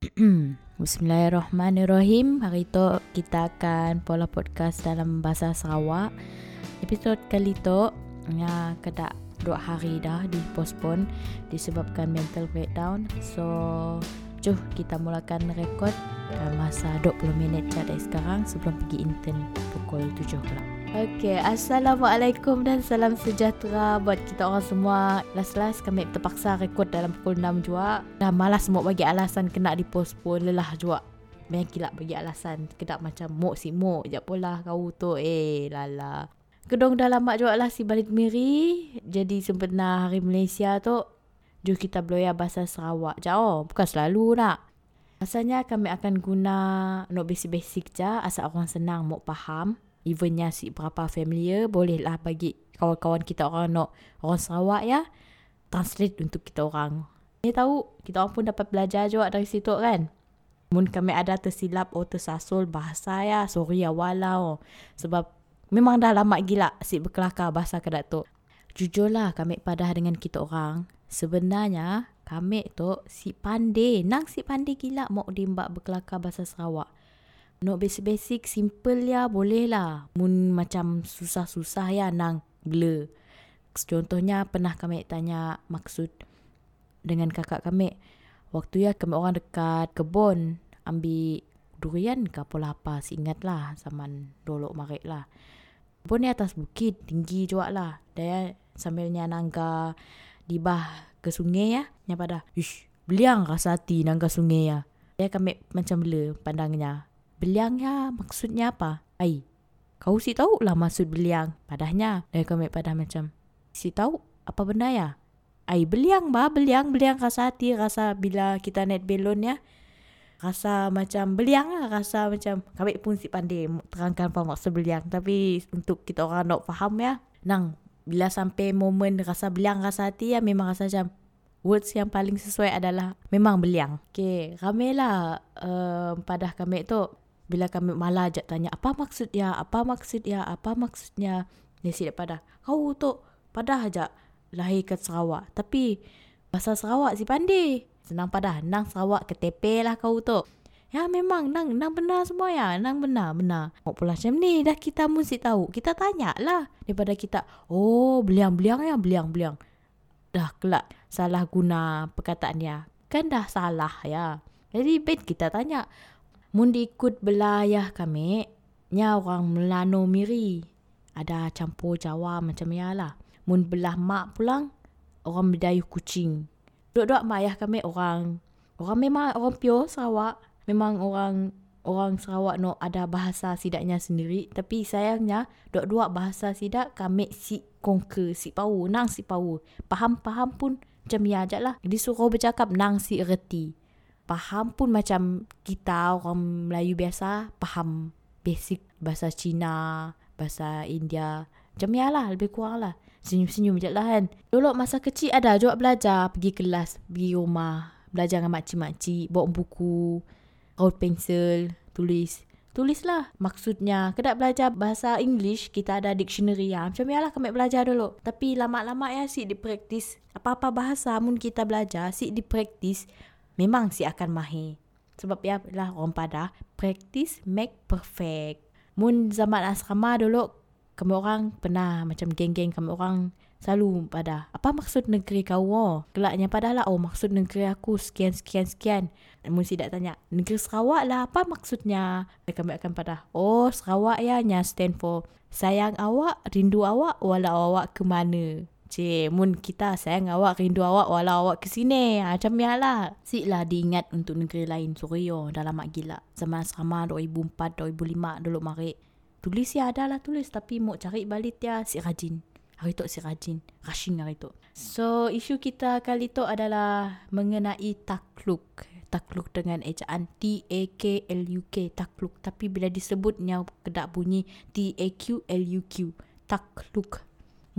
Bismillahirrahmanirrahim. Hari tu kita akan pola podcast dalam bahasa Sarawak. Episod kali tu ya kena dua hari dah di postpone disebabkan mental breakdown. So, jom kita mulakan rekod dalam masa 20 minit dari sekarang sebelum pergi intern pukul 7 pula. Okay, Assalamualaikum dan salam sejahtera buat kita orang semua. Last-last kami terpaksa rekod dalam pukul 6 juga. Dah malas mau bagi alasan kena dipostpone lelah juga. Memang gila bagi alasan. Kena macam mok si mok je pula kau tu. Eh, lala. Kedong dah lama juga lah si balik miri. Jadi sempena hari Malaysia tu. Jom kita beloya bahasa Sarawak jauh. Bukan selalu nak. Asalnya kami akan guna no basic-basic je. Asal orang senang mau faham evennya si berapa familiar bolehlah bagi kawan-kawan kita orang nak orang Sarawak ya translate untuk kita orang. Ni tahu kita orang pun dapat belajar juga dari situ kan. Mun kami ada tersilap atau tersasul bahasa ya sorry lah oh. Sebab memang dah lama gila si berkelakar bahasa kedak tu. Jujurlah kami padah dengan kita orang. Sebenarnya kami tu si pandai. Nang si pandai gila mau dimbak berkelakar bahasa Sarawak. Nak basic-basic simple ya boleh lah. Mun macam susah-susah ya nang blur. Contohnya pernah kami tanya maksud dengan kakak kami. Waktu ya kami orang dekat kebun ambil durian ke apa apa ingat lah zaman dulu marik lah. Kebun ni atas bukit tinggi juga lah. Dia sambilnya nangga di bah ke sungai ya. Nya pada, ish, beliang rasa hati nangga sungai ya. Dia kami macam bela pandangnya. Beliang ya maksudnya apa? Ai, kau si tahu lah maksud beliang. Padahnya, dia kami padah macam, si tahu apa benda ya? Ai, beliang ba, beliang, beliang rasa hati, rasa bila kita naik belon ya. Rasa macam beliang lah, rasa macam kami pun si pandai terangkan apa maksud beliang. Tapi untuk kita orang nak faham ya, nang bila sampai momen rasa beliang rasa hati ya memang rasa macam words yang paling sesuai adalah memang beliang. Okay, ramailah uh, pada kami tu bila kami malah ajak tanya apa maksud dia? Apa maksud dia? Apa maksudnya? Dia siap pada kau tu pada aja lahir ke Sarawak. Tapi bahasa Sarawak si pandai senang pada nang Sarawak ke tepe lah kau tu ya memang nang nang benar semua ya nang benar benar. Mau pula macam ni dah kita mesti tahu. Kita tanya lah daripada kita oh beliang beliang ya beliang beliang dah kelak salah guna perkataan dia. Kan dah salah ya. Jadi bet kita tanya Mun ikut belayah kami, nya orang Melano Miri. Ada campur Jawa macam ya lah. Mun belah mak pulang, orang Medayu Kucing. Dua-dua mak ayah kami orang orang memang orang pure Sarawak. Memang orang orang Sarawak no ada bahasa sidaknya sendiri. Tapi sayangnya, dua-dua bahasa sidak kami si kongke, si pau, nang si pau. Paham-paham pun macam ya lah. Disuruh bercakap nang si erti faham pun macam kita orang Melayu biasa faham basic bahasa Cina, bahasa India. Macam ya lah, lebih kurang lah. Senyum-senyum je lah kan. Dulu masa kecil ada juga belajar pergi kelas, pergi rumah. Belajar dengan makcik-makcik, bawa buku, road pencil, tulis. Tulis lah maksudnya. Kedak belajar bahasa English, kita ada dictionary ya. Macam ya lah kami belajar dulu. Tapi lama-lama ya sih dipraktis. Apa-apa bahasa pun kita belajar, sih dipraktis memang si akan mahir. Sebab ya lah orang pada practice make perfect. Mun zaman asrama dulu kami orang pernah macam geng-geng kami orang selalu pada apa maksud negeri kau oh? Kelaknya padahal oh maksud negeri aku sekian sekian sekian. Mun si tanya negeri Sarawak lah apa maksudnya? Kami akan pada oh Sarawak ya nya stand for sayang awak, rindu awak, walau awak ke mana. Cik, mun kita sayang awak, rindu awak walau awak ke sini. Ha, macam ya lah. Sik lah diingat untuk negeri lain. Sorry yo, dah lama gila. Zaman asrama 2004, 2005 dulu mari. Tulis ya ada lah tulis. Tapi mau cari balik dia si rajin. Hari tu si rajin. Rushing hari tu. So, isu kita kali tu adalah mengenai takluk. Takluk dengan ejaan T-A-K-L-U-K. Takluk. Tapi bila disebutnya kedak bunyi T-A-Q-L-U-Q. Takluk.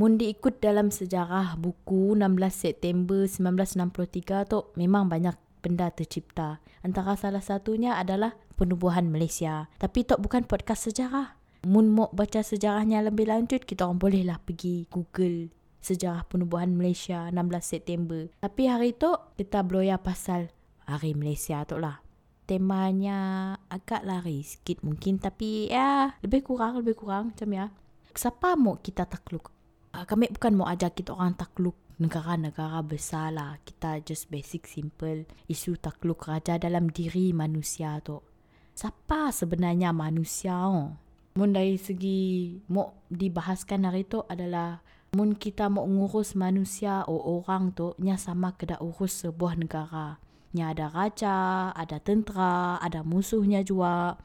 Mun diikut dalam sejarah buku 16 September 1963 tu memang banyak benda tercipta. Antara salah satunya adalah penubuhan Malaysia. Tapi tu bukan podcast sejarah. Mun mau baca sejarahnya lebih lanjut, kita orang bolehlah pergi Google sejarah penubuhan Malaysia 16 September. Tapi hari tu kita beloya pasal hari Malaysia tu lah. temanya agak lari sikit mungkin tapi ya lebih kurang lebih kurang macam ya. Siapa mau kita takluk? Uh, kami bukan mau ajak kita orang takluk negara-negara besar lah. Kita just basic simple isu takluk raja dalam diri manusia tu. Siapa sebenarnya manusia? Oh? Mun dari segi mau dibahaskan hari tu adalah mun kita mau ngurus manusia o orang tu nya sama keda urus sebuah negara. Nya ada raja, ada tentera, ada musuhnya juga.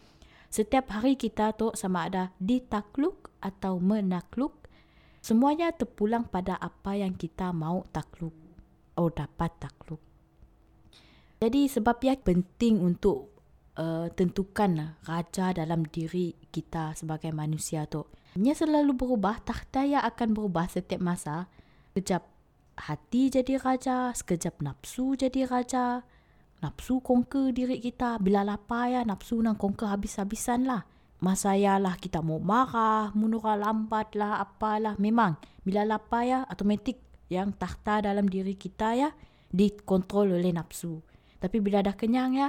Setiap hari kita tu sama ada ditakluk atau menakluk. Semuanya terpulang pada apa yang kita mau takluk. Oh dapat takluk. Jadi sebab ya penting untuk uh, tentukan raja dalam diri kita sebagai manusia tu. Ia selalu berubah, takhta yang akan berubah setiap masa. Sekejap hati jadi raja, sekejap nafsu jadi raja. Nafsu kongka diri kita. Bila lapar ya, nafsu nak kongka habis-habisan lah. Masa ya lah kita mau marah, munura lambat lah, apalah. Memang, bila lapar ya, automatik yang takhta dalam diri kita ya, dikontrol oleh nafsu. Tapi bila dah kenyang ya,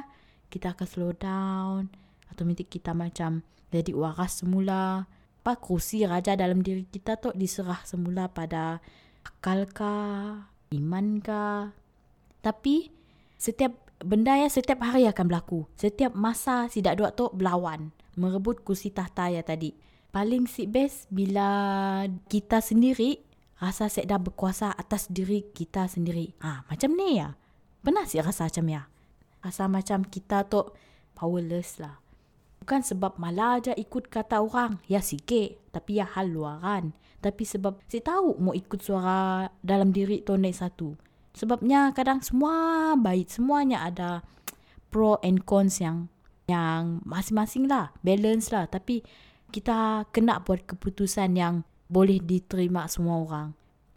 kita akan slow down. Automatik kita macam jadi waras semula. Apa kursi raja dalam diri kita tu diserah semula pada akal ka iman ka tapi setiap benda ya setiap hari akan berlaku. Setiap masa tidak dua tu berlawan merebut kursi tahta ya tadi paling si best bila kita sendiri rasa saya dah berkuasa atas diri kita sendiri ah macam ni ya pernah sih rasa macam ya Rasa macam kita tu powerless lah. Bukan sebab malah aja ikut kata orang. Ya sikit. Tapi ya hal luaran. Tapi sebab saya tahu mau ikut suara dalam diri tu naik satu. Sebabnya kadang semua baik. Semuanya ada pro and cons yang yang masing-masing lah. Balance lah. Tapi kita kena buat keputusan yang boleh diterima semua orang.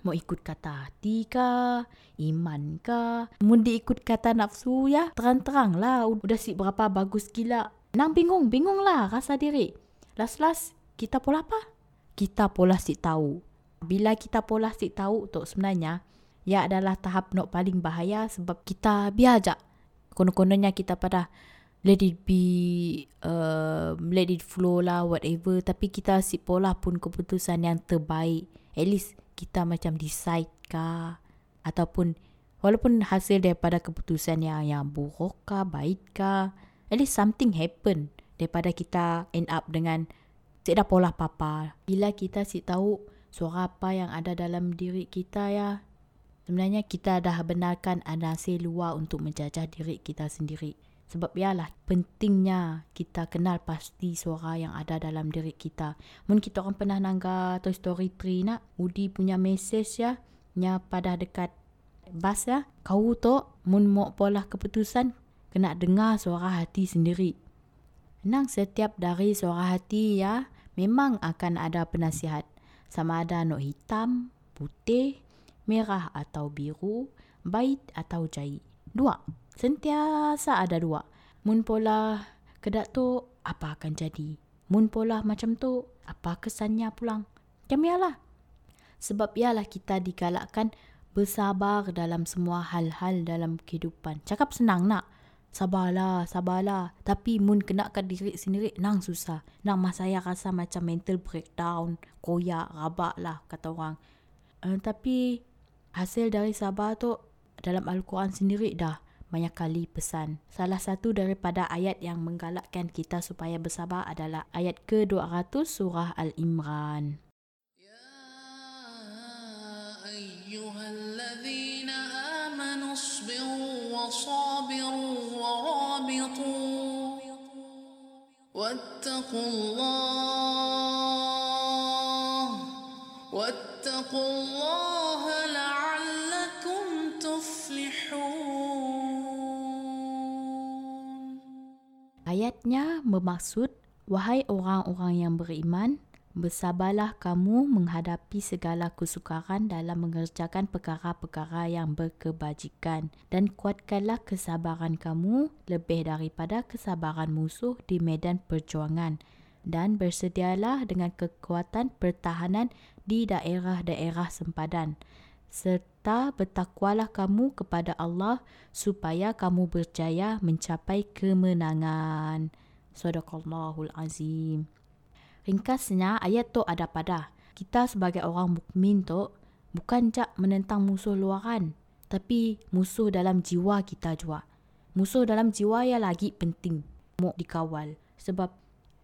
Mau ikut kata hati ke, iman ke. Mau diikut kata nafsu ya, terang-terang lah. Udah si berapa bagus gila. Nang bingung, bingung lah rasa diri. Last-last, kita pola apa? Kita pola si tahu. Bila kita pola si tahu tu sebenarnya, ya adalah tahap nok paling bahaya sebab kita biajak. Konon-kononnya kita pada let it be, uh, let it flow lah, whatever. Tapi kita si pola pun keputusan yang terbaik. At least kita macam decide kah ataupun walaupun hasil daripada keputusan yang yang buruk kah baik kah at least something happen daripada kita end up dengan tidak pola apa-apa. Bila kita si tahu suara apa yang ada dalam diri kita ya, sebenarnya kita dah benarkan ada hasil luar untuk menjajah diri kita sendiri. Sebab ialah pentingnya kita kenal pasti suara yang ada dalam diri kita. Mungkin kita orang pernah nangga Toy Story 3 nak. Udi punya message ya. Nya pada dekat bas ya. Kau tu mun mau pola keputusan. Kena dengar suara hati sendiri. Nang setiap dari suara hati ya. Memang akan ada penasihat. Sama ada no hitam, putih, merah atau biru, bait atau jahit. Dua sentiasa ada dua. Mun pola kedak tu apa akan jadi? Mun pola macam tu apa kesannya pulang? Macam ialah. Sebab ialah kita digalakkan bersabar dalam semua hal-hal dalam kehidupan. Cakap senang nak. Sabarlah, sabarlah. Tapi mun kenakan diri sendiri, nang susah. Nang masa saya rasa macam mental breakdown, koyak, rabak lah kata orang. Uh, tapi hasil dari sabar tu dalam Al-Quran sendiri dah banyak kali pesan. Salah satu daripada ayat yang menggalakkan kita supaya bersabar adalah ayat ke-200 surah Al-Imran. Ya ayyuhalladzina amanu sabiru wa sabiru wa rabitu wattaqullah wattaqullah Ayatnya bermaksud, Wahai orang-orang yang beriman, bersabarlah kamu menghadapi segala kesukaran dalam mengerjakan perkara-perkara yang berkebajikan. Dan kuatkanlah kesabaran kamu lebih daripada kesabaran musuh di medan perjuangan. Dan bersedialah dengan kekuatan pertahanan di daerah-daerah sempadan serta bertakwalah kamu kepada Allah supaya kamu berjaya mencapai kemenangan. Sadaqallahul azim. Ringkasnya ayat tu ada pada kita sebagai orang mukmin tu bukan jak menentang musuh luaran tapi musuh dalam jiwa kita juga. Musuh dalam jiwa yang lagi penting mau dikawal sebab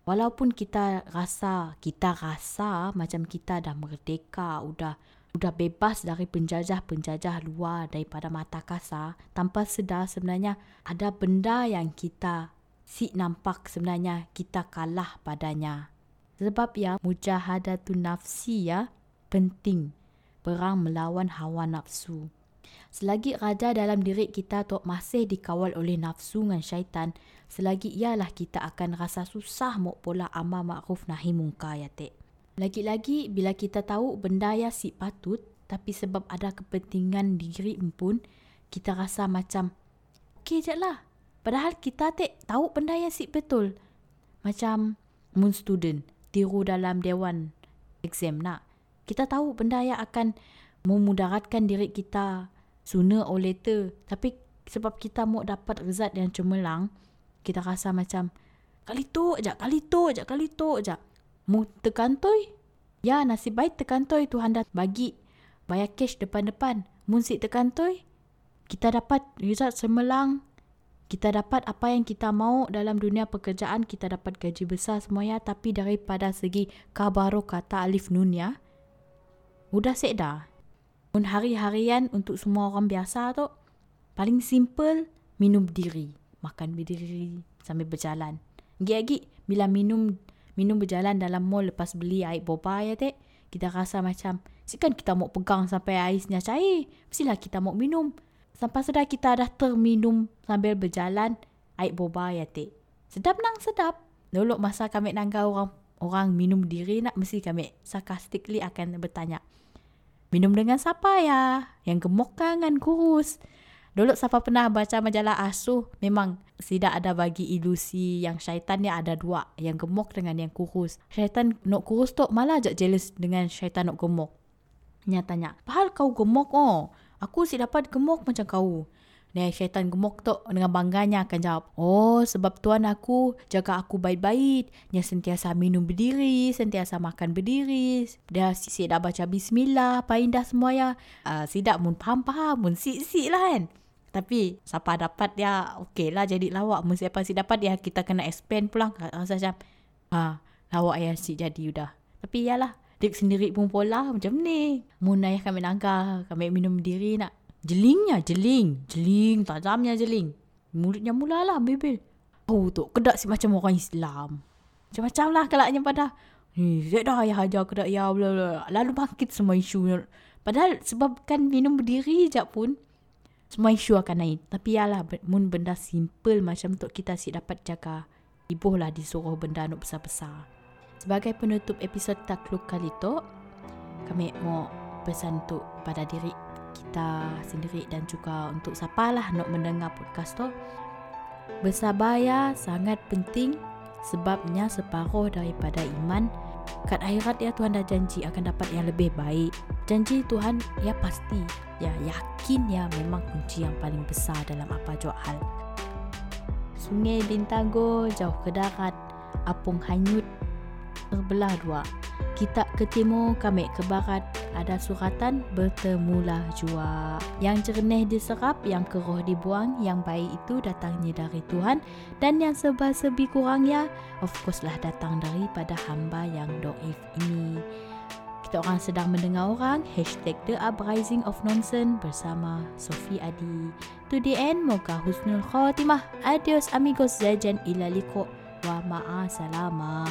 walaupun kita rasa kita rasa macam kita dah merdeka udah sudah bebas dari penjajah-penjajah luar daripada mata kasar tanpa sedar sebenarnya ada benda yang kita si nampak sebenarnya kita kalah padanya. Sebab ya mujahadatun nafsi ya penting perang melawan hawa nafsu. Selagi raja dalam diri kita tu masih dikawal oleh nafsu dan syaitan, selagi ialah kita akan rasa susah mau pola amal ma'ruf nahi munkar ya tek. Lagi-lagi bila kita tahu benda yang si patut tapi sebab ada kepentingan diri pun kita rasa macam okey je lah. Padahal kita tak tahu benda yang si betul. Macam moon student tiru dalam dewan exam nak. Kita tahu benda yang akan memudaratkan diri kita sooner or later. Tapi sebab kita mau dapat result yang cemerlang, kita rasa macam kali tu aja, kali tu aja, kali tu aja mu terkantoi. Ya, nasib baik terkantoi Tuhan dah bagi bayar cash depan-depan. Mun si terkantoi, kita dapat result semelang. Kita dapat apa yang kita mau dalam dunia pekerjaan. Kita dapat gaji besar semuanya. Tapi daripada segi kabaro kata alif nun ya. Udah sedar. Mun hari-harian untuk semua orang biasa tu. Paling simple, minum berdiri. Makan berdiri sambil berjalan. Lagi-lagi, bila minum minum berjalan dalam mall lepas beli air boba ya tek. Kita rasa macam, sikan kita mau pegang sampai airnya cair. Mestilah kita mau minum. Sampai sedar kita dah terminum sambil berjalan air boba ya tek. Sedap nang sedap. Dulu masa kami nangga orang orang minum diri nak mesti kami sarcastically akan bertanya. Minum dengan siapa ya? Yang gemuk kan kurus? Dulu siapa pernah baca majalah Asuh, memang tidak ada bagi ilusi yang syaitan ni ada dua, yang gemuk dengan yang kurus. Syaitan nak kurus tu malah ajak jealous dengan syaitan nak gemuk. Nyatanya, pahal kau gemuk oh, aku si dapat gemuk macam kau. Dan syaitan gemuk tu dengan bangganya akan jawab, Oh, sebab tuan aku jaga aku baik-baik. Dia sentiasa minum berdiri, sentiasa makan berdiri. Dia si, si dah baca bismillah, apa indah semua ya. Uh, si dah mun faham-faham, mun si-si lah kan. Tapi siapa dapat dia okey lah jadi lawak. Mesti siapa si dapat dia kita kena expand pulang. Rasa macam ha, lawak ya si jadi udah. Tapi iyalah. Dik sendiri pun pola macam ni. Mun ayah kami nangka. Kami minum diri nak. Jelingnya jeling. Jeling. Tajamnya jeling. Mulutnya mulalah bebel. Oh tu kedak si macam orang Islam. Macam-macam lah kelaknya pada. Ni, saya dah ayah ajar kedak ya. Bla, bla. Lalu bangkit semua isu. Padahal sebabkan minum berdiri je pun semua isu akan naik. Tapi yalah, mun benda simple macam tu kita si dapat jaga. Ibu lah disuruh benda nak besar-besar. Sebagai penutup episod takluk kali tu, kami mau pesan tu pada diri kita sendiri dan juga untuk siapa lah nak mendengar podcast tu. Bersabar ya sangat penting sebabnya separuh daripada iman kat akhirat ya Tuhan dah janji akan dapat yang lebih baik. Janji Tuhan ya pasti, ya yakin ya memang kunci yang paling besar dalam apa jua hal. Sungai Bintago jauh ke darat, apung hanyut terbelah dua. Kita ke timur, kami ke barat. Ada suratan bertemulah jua. Yang jernih diserap, yang keruh dibuang, yang baik itu datangnya dari Tuhan. Dan yang sebab-sebi kurangnya, of course lah datang daripada hamba yang do'if ini. Kita orang sedang mendengar orang. Hashtag The Uprising of Nonsense Bersama Sophie Adi. To the end Moga husnul khatimah. Adios amigos. Zajan ila liko Wa ma'a salama